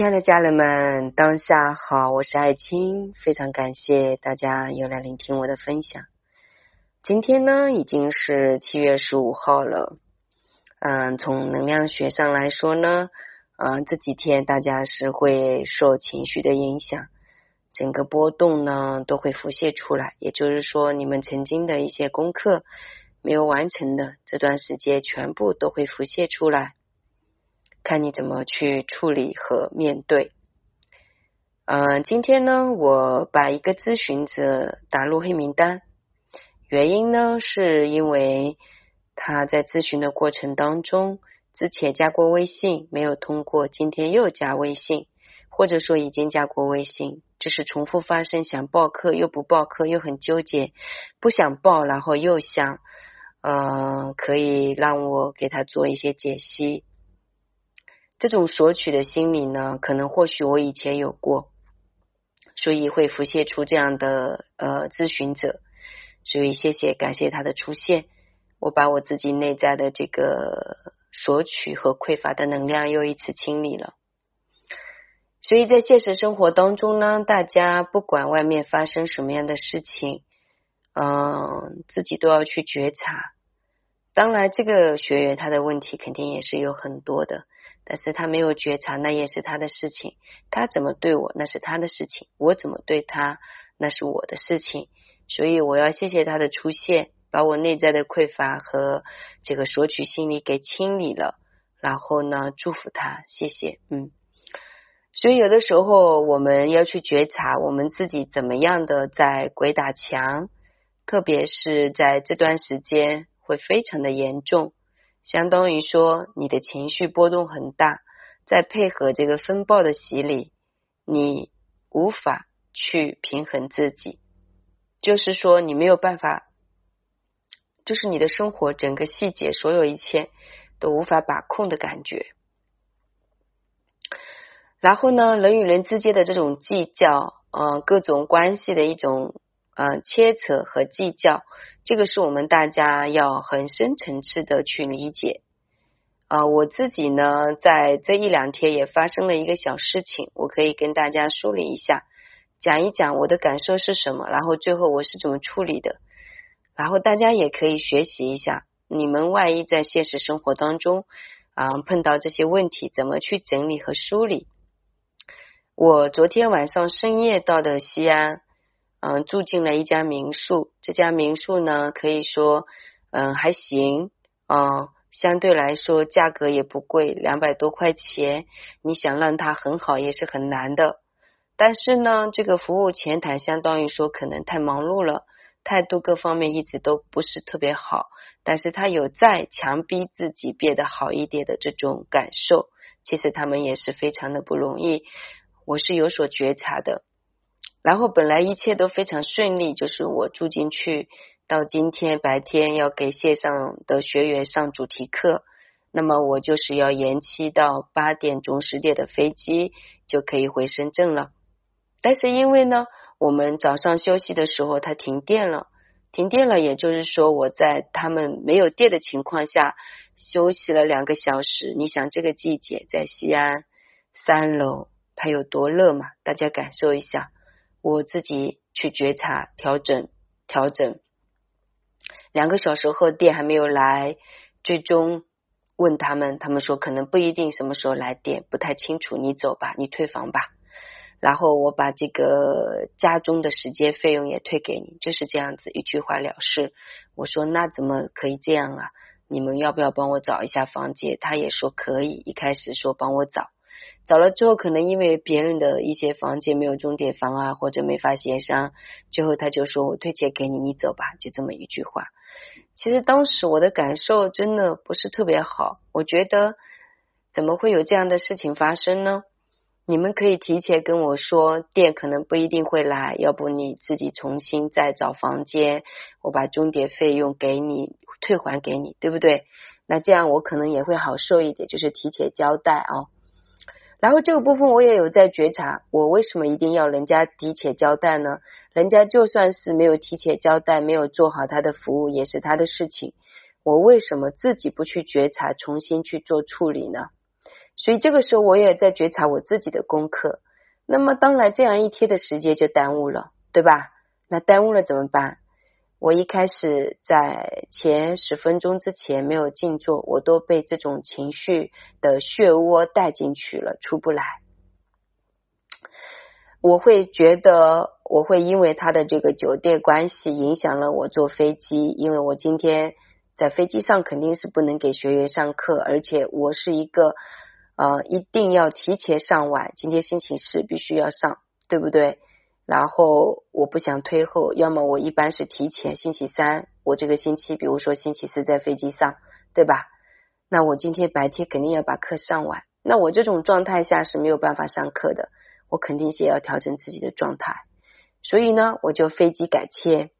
亲爱的家人们，当下好，我是爱青，非常感谢大家又来聆听我的分享。今天呢，已经是七月十五号了。嗯，从能量学上来说呢，嗯，这几天大家是会受情绪的影响，整个波动呢都会浮现出来。也就是说，你们曾经的一些功课没有完成的，这段时间全部都会浮现出来。看你怎么去处理和面对。嗯，今天呢，我把一个咨询者打入黑名单，原因呢，是因为他在咨询的过程当中，之前加过微信没有通过，今天又加微信，或者说已经加过微信，就是重复发生，想报课又不报课，又很纠结，不想报，然后又想，呃，可以让我给他做一些解析。这种索取的心理呢，可能或许我以前有过，所以会浮现出这样的呃咨询者，所以谢谢感谢他的出现，我把我自己内在的这个索取和匮乏的能量又一次清理了。所以在现实生活当中呢，大家不管外面发生什么样的事情，嗯，自己都要去觉察。当然，这个学员他的问题肯定也是有很多的。但是他没有觉察，那也是他的事情。他怎么对我，那是他的事情；我怎么对他，那是我的事情。所以我要谢谢他的出现，把我内在的匮乏和这个索取心理给清理了。然后呢，祝福他，谢谢。嗯，所以有的时候我们要去觉察我们自己怎么样的在鬼打墙，特别是在这段时间会非常的严重。相当于说，你的情绪波动很大，再配合这个风暴的洗礼，你无法去平衡自己，就是说你没有办法，就是你的生活整个细节，所有一切都无法把控的感觉。然后呢，人与人之间的这种计较，呃，各种关系的一种。呃，切扯和计较，这个是我们大家要很深层次的去理解。啊，我自己呢，在这一两天也发生了一个小事情，我可以跟大家梳理一下，讲一讲我的感受是什么，然后最后我是怎么处理的，然后大家也可以学习一下，你们万一在现实生活当中啊碰到这些问题，怎么去整理和梳理。我昨天晚上深夜到的西安。嗯，住进了一家民宿。这家民宿呢，可以说，嗯，还行。嗯，相对来说价格也不贵，两百多块钱。你想让它很好也是很难的。但是呢，这个服务前台相当于说可能太忙碌了，态度各方面一直都不是特别好。但是他有在强逼自己变得好一点的这种感受。其实他们也是非常的不容易，我是有所觉察的。然后本来一切都非常顺利，就是我住进去到今天白天要给线上的学员上主题课，那么我就是要延期到八点钟十点的飞机就可以回深圳了。但是因为呢，我们早上休息的时候它停电了，停电了，也就是说我在他们没有电的情况下休息了两个小时。你想这个季节在西安三楼它有多热嘛？大家感受一下。我自己去觉察、调整、调整。两个小时后电还没有来，最终问他们，他们说可能不一定什么时候来电，不太清楚。你走吧，你退房吧。然后我把这个家中的时间费用也退给你，就是这样子一句话了事。我说那怎么可以这样啊？你们要不要帮我找一下房间？他也说可以，一开始说帮我找。找了之后，可能因为别人的一些房间没有钟点房啊，或者没法协商，最后他就说我退钱给你，你走吧，就这么一句话。其实当时我的感受真的不是特别好，我觉得怎么会有这样的事情发生呢？你们可以提前跟我说，店可能不一定会来，要不你自己重新再找房间，我把钟点费用给你退还给你，对不对？那这样我可能也会好受一点，就是提前交代啊。然后这个部分我也有在觉察，我为什么一定要人家提前交代呢？人家就算是没有提前交代，没有做好他的服务，也是他的事情。我为什么自己不去觉察，重新去做处理呢？所以这个时候我也在觉察我自己的功课。那么当然这样一天的时间就耽误了，对吧？那耽误了怎么办？我一开始在前十分钟之前没有静坐，我都被这种情绪的漩涡带进去了，出不来。我会觉得我会因为他的这个酒店关系影响了我坐飞机，因为我今天在飞机上肯定是不能给学员上课，而且我是一个呃一定要提前上晚，今天星期四必须要上，对不对？然后我不想推后，要么我一般是提前星期三，我这个星期，比如说星期四在飞机上，对吧？那我今天白天肯定要把课上完。那我这种状态下是没有办法上课的，我肯定是要调整自己的状态。所以呢，我就飞机改签，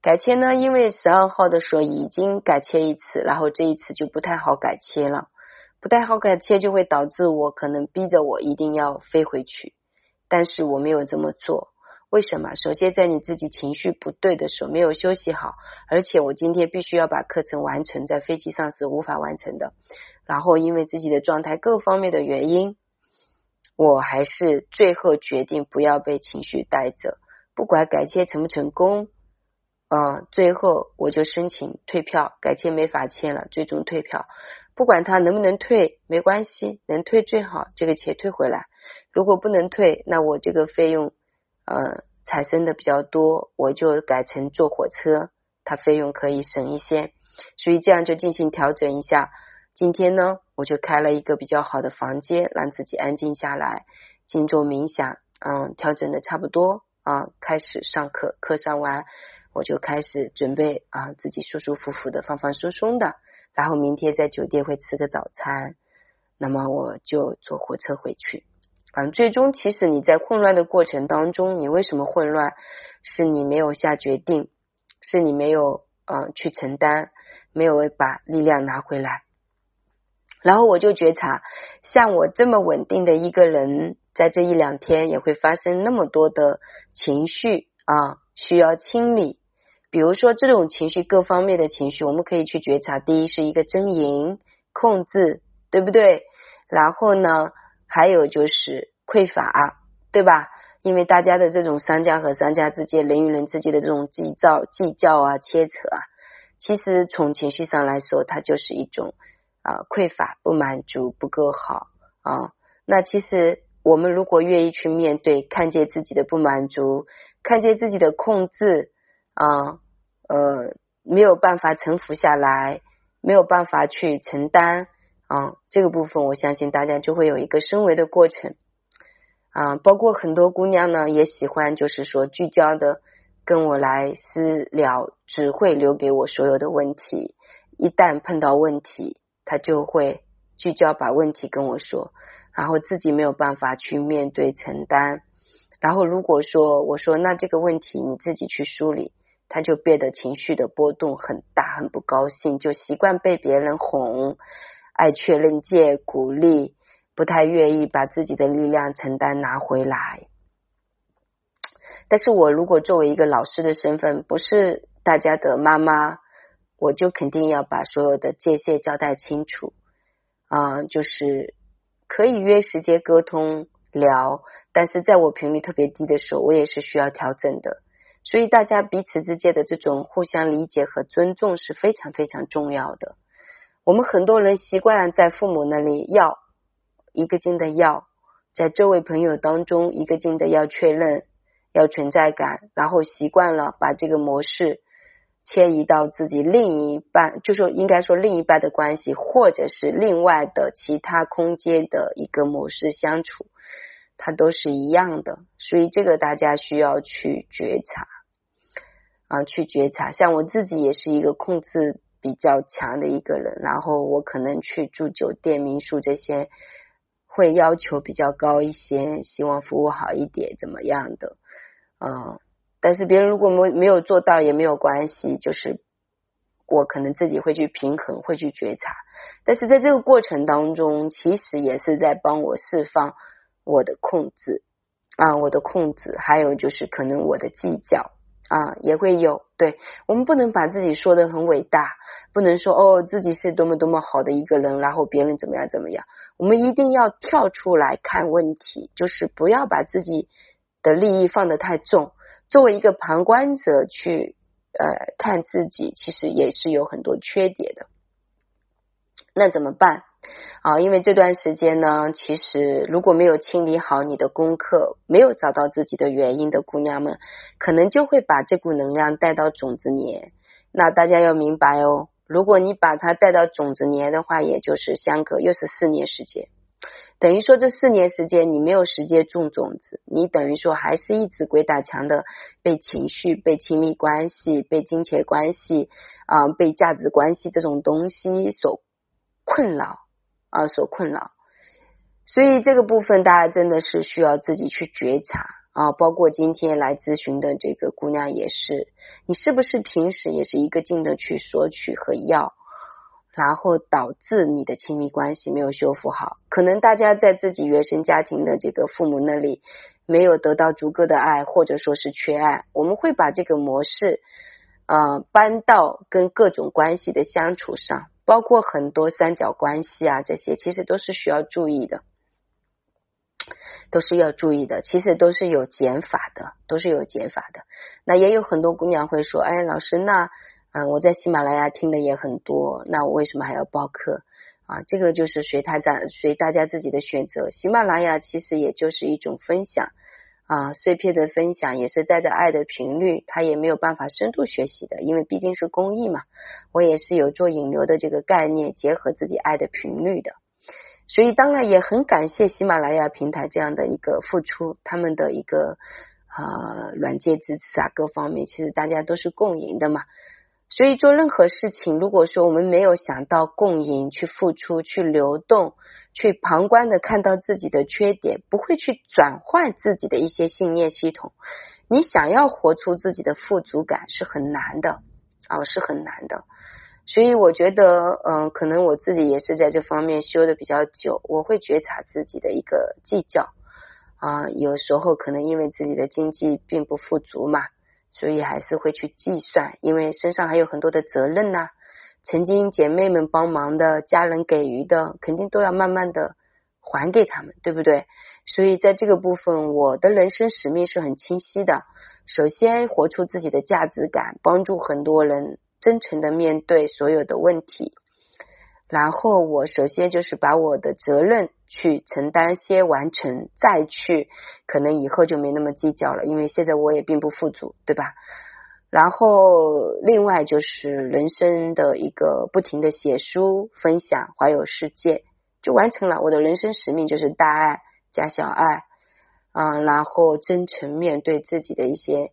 改签呢，因为十二号的时候已经改签一次，然后这一次就不太好改签了，不太好改签就会导致我可能逼着我一定要飞回去，但是我没有这么做。为什么？首先，在你自己情绪不对的时候，没有休息好，而且我今天必须要把课程完成，在飞机上是无法完成的。然后，因为自己的状态各方面的原因，我还是最后决定不要被情绪带着，不管改签成不成功，嗯，最后我就申请退票，改签没法签了，最终退票。不管他能不能退，没关系，能退最好，这个钱退回来。如果不能退，那我这个费用。呃，产生的比较多，我就改成坐火车，它费用可以省一些，所以这样就进行调整一下。今天呢，我就开了一个比较好的房间，让自己安静下来，静坐冥想。嗯，调整的差不多啊，开始上课，课上完我就开始准备啊，自己舒舒服服的、放放松松的，然后明天在酒店会吃个早餐，那么我就坐火车回去。嗯，最终其实你在混乱的过程当中，你为什么混乱？是你没有下决定，是你没有嗯去承担，没有把力量拿回来。然后我就觉察，像我这么稳定的一个人，在这一两天也会发生那么多的情绪啊，需要清理。比如说这种情绪，各方面的情绪，我们可以去觉察。第一是一个争赢、控制，对不对？然后呢？还有就是匮乏，对吧？因为大家的这种商家和商家之间、人与人之间的这种计较、计较啊、切扯啊，其实从情绪上来说，它就是一种啊匮乏、不满足、不够好啊。那其实我们如果愿意去面对，看见自己的不满足，看见自己的控制啊，呃，没有办法臣服下来，没有办法去承担。啊，这个部分我相信大家就会有一个升维的过程啊，包括很多姑娘呢也喜欢，就是说聚焦的跟我来私聊，只会留给我所有的问题。一旦碰到问题，她就会聚焦把问题跟我说，然后自己没有办法去面对承担。然后如果说我说那这个问题你自己去梳理，他就变得情绪的波动很大，很不高兴，就习惯被别人哄。爱确认、借鼓励，不太愿意把自己的力量承担拿回来。但是我如果作为一个老师的身份，不是大家的妈妈，我就肯定要把所有的界限交代清楚啊，就是可以约时间沟通聊，但是在我频率特别低的时候，我也是需要调整的。所以大家彼此之间的这种互相理解和尊重是非常非常重要的。我们很多人习惯在父母那里要一个劲的要，在周围朋友当中一个劲的要确认、要存在感，然后习惯了把这个模式迁移到自己另一半，就说应该说另一半的关系，或者是另外的其他空间的一个模式相处，它都是一样的。所以这个大家需要去觉察啊，去觉察。像我自己也是一个控制。比较强的一个人，然后我可能去住酒店、民宿这些，会要求比较高一些，希望服务好一点，怎么样的？嗯，但是别人如果没没有做到也没有关系，就是我可能自己会去平衡，会去觉察。但是在这个过程当中，其实也是在帮我释放我的控制啊，我的控制，还有就是可能我的计较啊，也会有。对我们不能把自己说的很伟大，不能说哦自己是多么多么好的一个人，然后别人怎么样怎么样。我们一定要跳出来看问题，就是不要把自己的利益放得太重。作为一个旁观者去呃看自己，其实也是有很多缺点的。那怎么办？啊，因为这段时间呢，其实如果没有清理好你的功课，没有找到自己的原因的姑娘们，可能就会把这股能量带到种子年。那大家要明白哦，如果你把它带到种子年的话，也就是相隔又是四年时间，等于说这四年时间你没有时间种种子，你等于说还是一直鬼打墙的被情绪、被亲密关系、被金钱关系啊、被价值关系这种东西所困扰。啊，所困扰，所以这个部分大家真的是需要自己去觉察啊。包括今天来咨询的这个姑娘也是，你是不是平时也是一个劲的去索取和要，然后导致你的亲密关系没有修复好？可能大家在自己原生家庭的这个父母那里没有得到足够的爱，或者说是缺爱，我们会把这个模式啊搬到跟各种关系的相处上。包括很多三角关系啊，这些其实都是需要注意的，都是要注意的。其实都是有减法的，都是有减法的。那也有很多姑娘会说：“哎，老师，那嗯，我在喜马拉雅听的也很多，那我为什么还要报课啊？”这个就是随他家随大家自己的选择。喜马拉雅其实也就是一种分享。啊，碎片的分享也是带着爱的频率，他也没有办法深度学习的，因为毕竟是公益嘛。我也是有做引流的这个概念，结合自己爱的频率的，所以当然也很感谢喜马拉雅平台这样的一个付出，他们的一个啊软件支持啊，各方面其实大家都是共赢的嘛。所以做任何事情，如果说我们没有想到共赢、去付出、去流动、去旁观的看到自己的缺点，不会去转换自己的一些信念系统，你想要活出自己的富足感是很难的啊，是很难的。所以我觉得，嗯，可能我自己也是在这方面修的比较久，我会觉察自己的一个计较啊，有时候可能因为自己的经济并不富足嘛。所以还是会去计算，因为身上还有很多的责任呐。曾经姐妹们帮忙的、家人给予的，肯定都要慢慢的还给他们，对不对？所以在这个部分，我的人生使命是很清晰的。首先，活出自己的价值感，帮助很多人真诚的面对所有的问题。然后，我首先就是把我的责任。去承担先完成，再去，可能以后就没那么计较了，因为现在我也并不富足，对吧？然后另外就是人生的一个不停的写书、分享、环游世界，就完成了我的人生使命，就是大爱加小爱啊，然后真诚面对自己的一些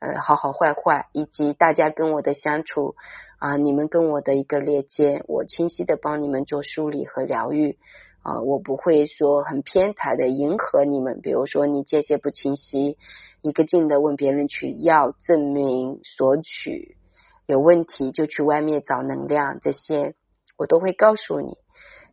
呃好好坏坏，以及大家跟我的相处啊，你们跟我的一个链接，我清晰的帮你们做梳理和疗愈。啊，我不会说很偏袒的迎合你们，比如说你界限不清晰，一个劲的问别人去要证明索取，有问题就去外面找能量，这些我都会告诉你。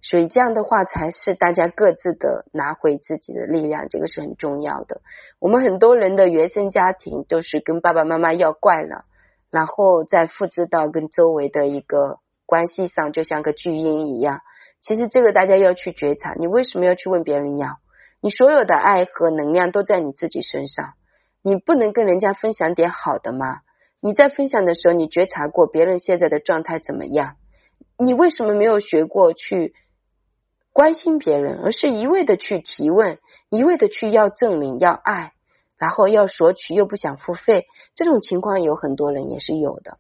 所以这样的话才是大家各自的拿回自己的力量，这个是很重要的。我们很多人的原生家庭都是跟爸爸妈妈要惯了，然后再复制到跟周围的一个关系上，就像个巨婴一样。其实这个大家要去觉察，你为什么要去问别人要？你所有的爱和能量都在你自己身上，你不能跟人家分享点好的吗？你在分享的时候，你觉察过别人现在的状态怎么样？你为什么没有学过去关心别人，而是一味的去提问，一味的去要证明、要爱，然后要索取又不想付费？这种情况有很多人也是有的。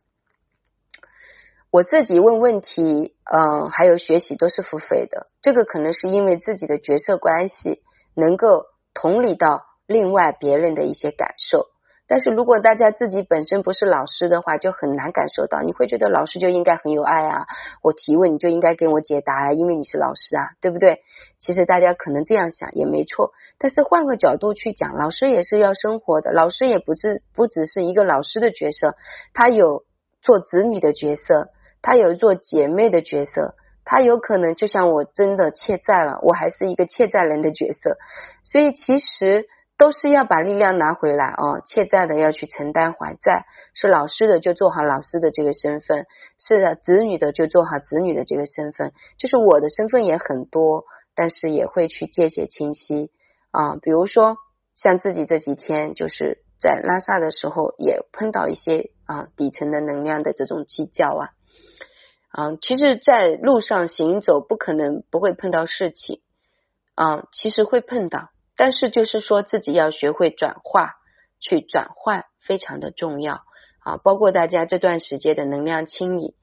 我自己问问题，嗯，还有学习都是付费的。这个可能是因为自己的角色关系能够同理到另外别人的一些感受。但是如果大家自己本身不是老师的话，就很难感受到。你会觉得老师就应该很有爱啊，我提问你就应该给我解答啊，因为你是老师啊，对不对？其实大家可能这样想也没错。但是换个角度去讲，老师也是要生活的，老师也不是不只是一个老师的角色，他有做子女的角色。他有做姐妹的角色，他有可能就像我真的欠债了，我还是一个欠债人的角色。所以其实都是要把力量拿回来哦，欠债的要去承担还债，是老师的就做好老师的这个身份，是的子女的就做好子女的这个身份，就是我的身份也很多，但是也会去界限清晰啊。比如说像自己这几天就是在拉萨的时候，也碰到一些啊底层的能量的这种计较啊啊，其实，在路上行走不可能不会碰到事情啊，其实会碰到。但是就是说自己要学会转化，去转换非常的重要啊！包括大家这段时间的能量清理，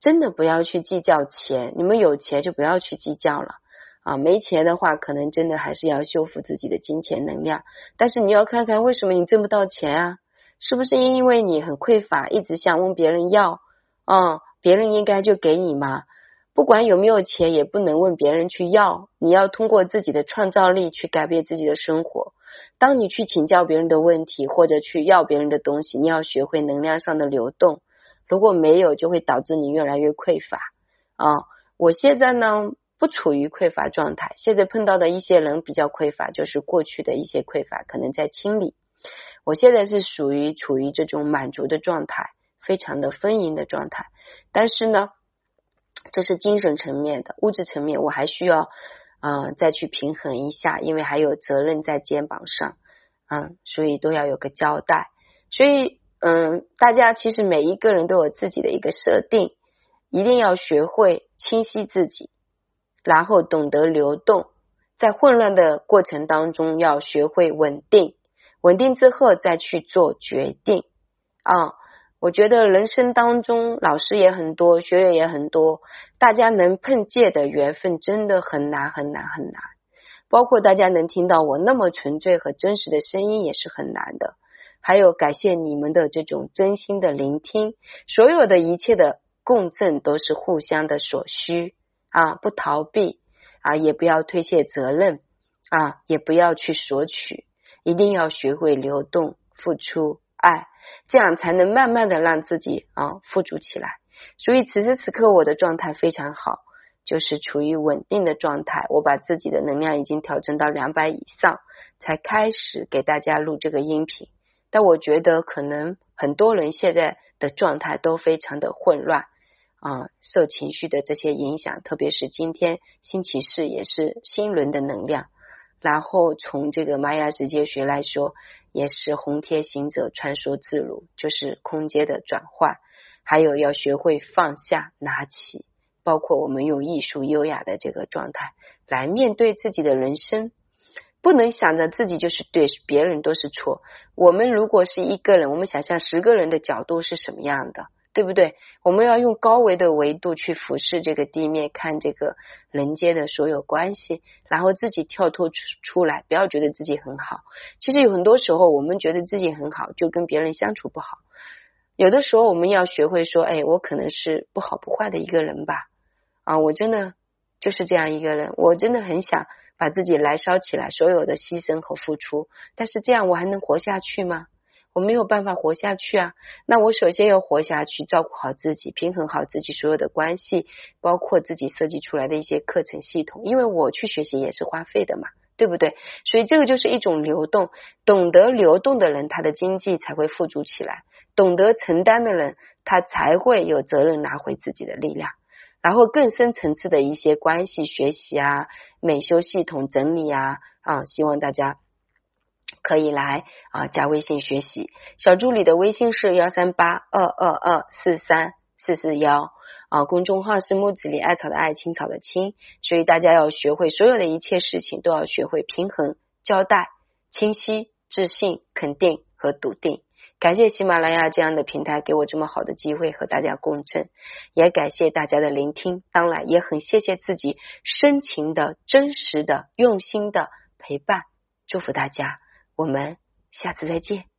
真的不要去计较钱，你们有钱就不要去计较了啊！没钱的话，可能真的还是要修复自己的金钱能量。但是你要看看为什么你挣不到钱啊？是不是因为你很匮乏，一直想问别人要啊？别人应该就给你吗？不管有没有钱，也不能问别人去要。你要通过自己的创造力去改变自己的生活。当你去请教别人的问题，或者去要别人的东西，你要学会能量上的流动。如果没有，就会导致你越来越匮乏啊！我现在呢，不处于匮乏状态。现在碰到的一些人比较匮乏，就是过去的一些匮乏，可能在清理。我现在是属于处于这种满足的状态，非常的丰盈的状态。但是呢。这是精神层面的，物质层面我还需要啊再去平衡一下，因为还有责任在肩膀上，嗯，所以都要有个交代。所以，嗯，大家其实每一个人都有自己的一个设定，一定要学会清晰自己，然后懂得流动，在混乱的过程当中要学会稳定，稳定之后再去做决定啊。我觉得人生当中，老师也很多，学员也很多，大家能碰见的缘分真的很难很难很难。包括大家能听到我那么纯粹和真实的声音，也是很难的。还有感谢你们的这种真心的聆听，所有的一切的共振都是互相的所需啊，不逃避啊，也不要推卸责任啊，也不要去索取，一定要学会流动付出。爱，这样才能慢慢的让自己啊富足起来。所以此时此刻我的状态非常好，就是处于稳定的状态。我把自己的能量已经调整到两百以上，才开始给大家录这个音频。但我觉得可能很多人现在的状态都非常的混乱啊，受情绪的这些影响，特别是今天星期四也是新轮的能量。然后从这个玛雅世界学来说，也是红天行者穿梭自如，就是空间的转换。还有要学会放下、拿起，包括我们用艺术优雅的这个状态来面对自己的人生，不能想着自己就是对，别人都是错。我们如果是一个人，我们想象十个人的角度是什么样的？对不对？我们要用高维的维度去俯视这个地面，看这个人间的所有关系，然后自己跳脱出出来，不要觉得自己很好。其实有很多时候，我们觉得自己很好，就跟别人相处不好。有的时候，我们要学会说：“哎，我可能是不好不坏的一个人吧？啊，我真的就是这样一个人，我真的很想把自己燃烧起来，所有的牺牲和付出。但是这样，我还能活下去吗？”我没有办法活下去啊！那我首先要活下去，照顾好自己，平衡好自己所有的关系，包括自己设计出来的一些课程系统。因为我去学习也是花费的嘛，对不对？所以这个就是一种流动，懂得流动的人，他的经济才会富足起来；懂得承担的人，他才会有责任拿回自己的力量。然后更深层次的一些关系学习啊，美修系统整理啊啊，希望大家。可以来啊，加微信学习。小助理的微信是幺三八二二二四三四四幺啊，公众号是木子里艾草的艾，青草的青。所以大家要学会，所有的一切事情都要学会平衡、交代、清晰、自信、肯定和笃定。感谢喜马拉雅这样的平台给我这么好的机会和大家共振，也感谢大家的聆听。当然，也很谢谢自己深情的、真实的、用心的陪伴。祝福大家。我们下次再见。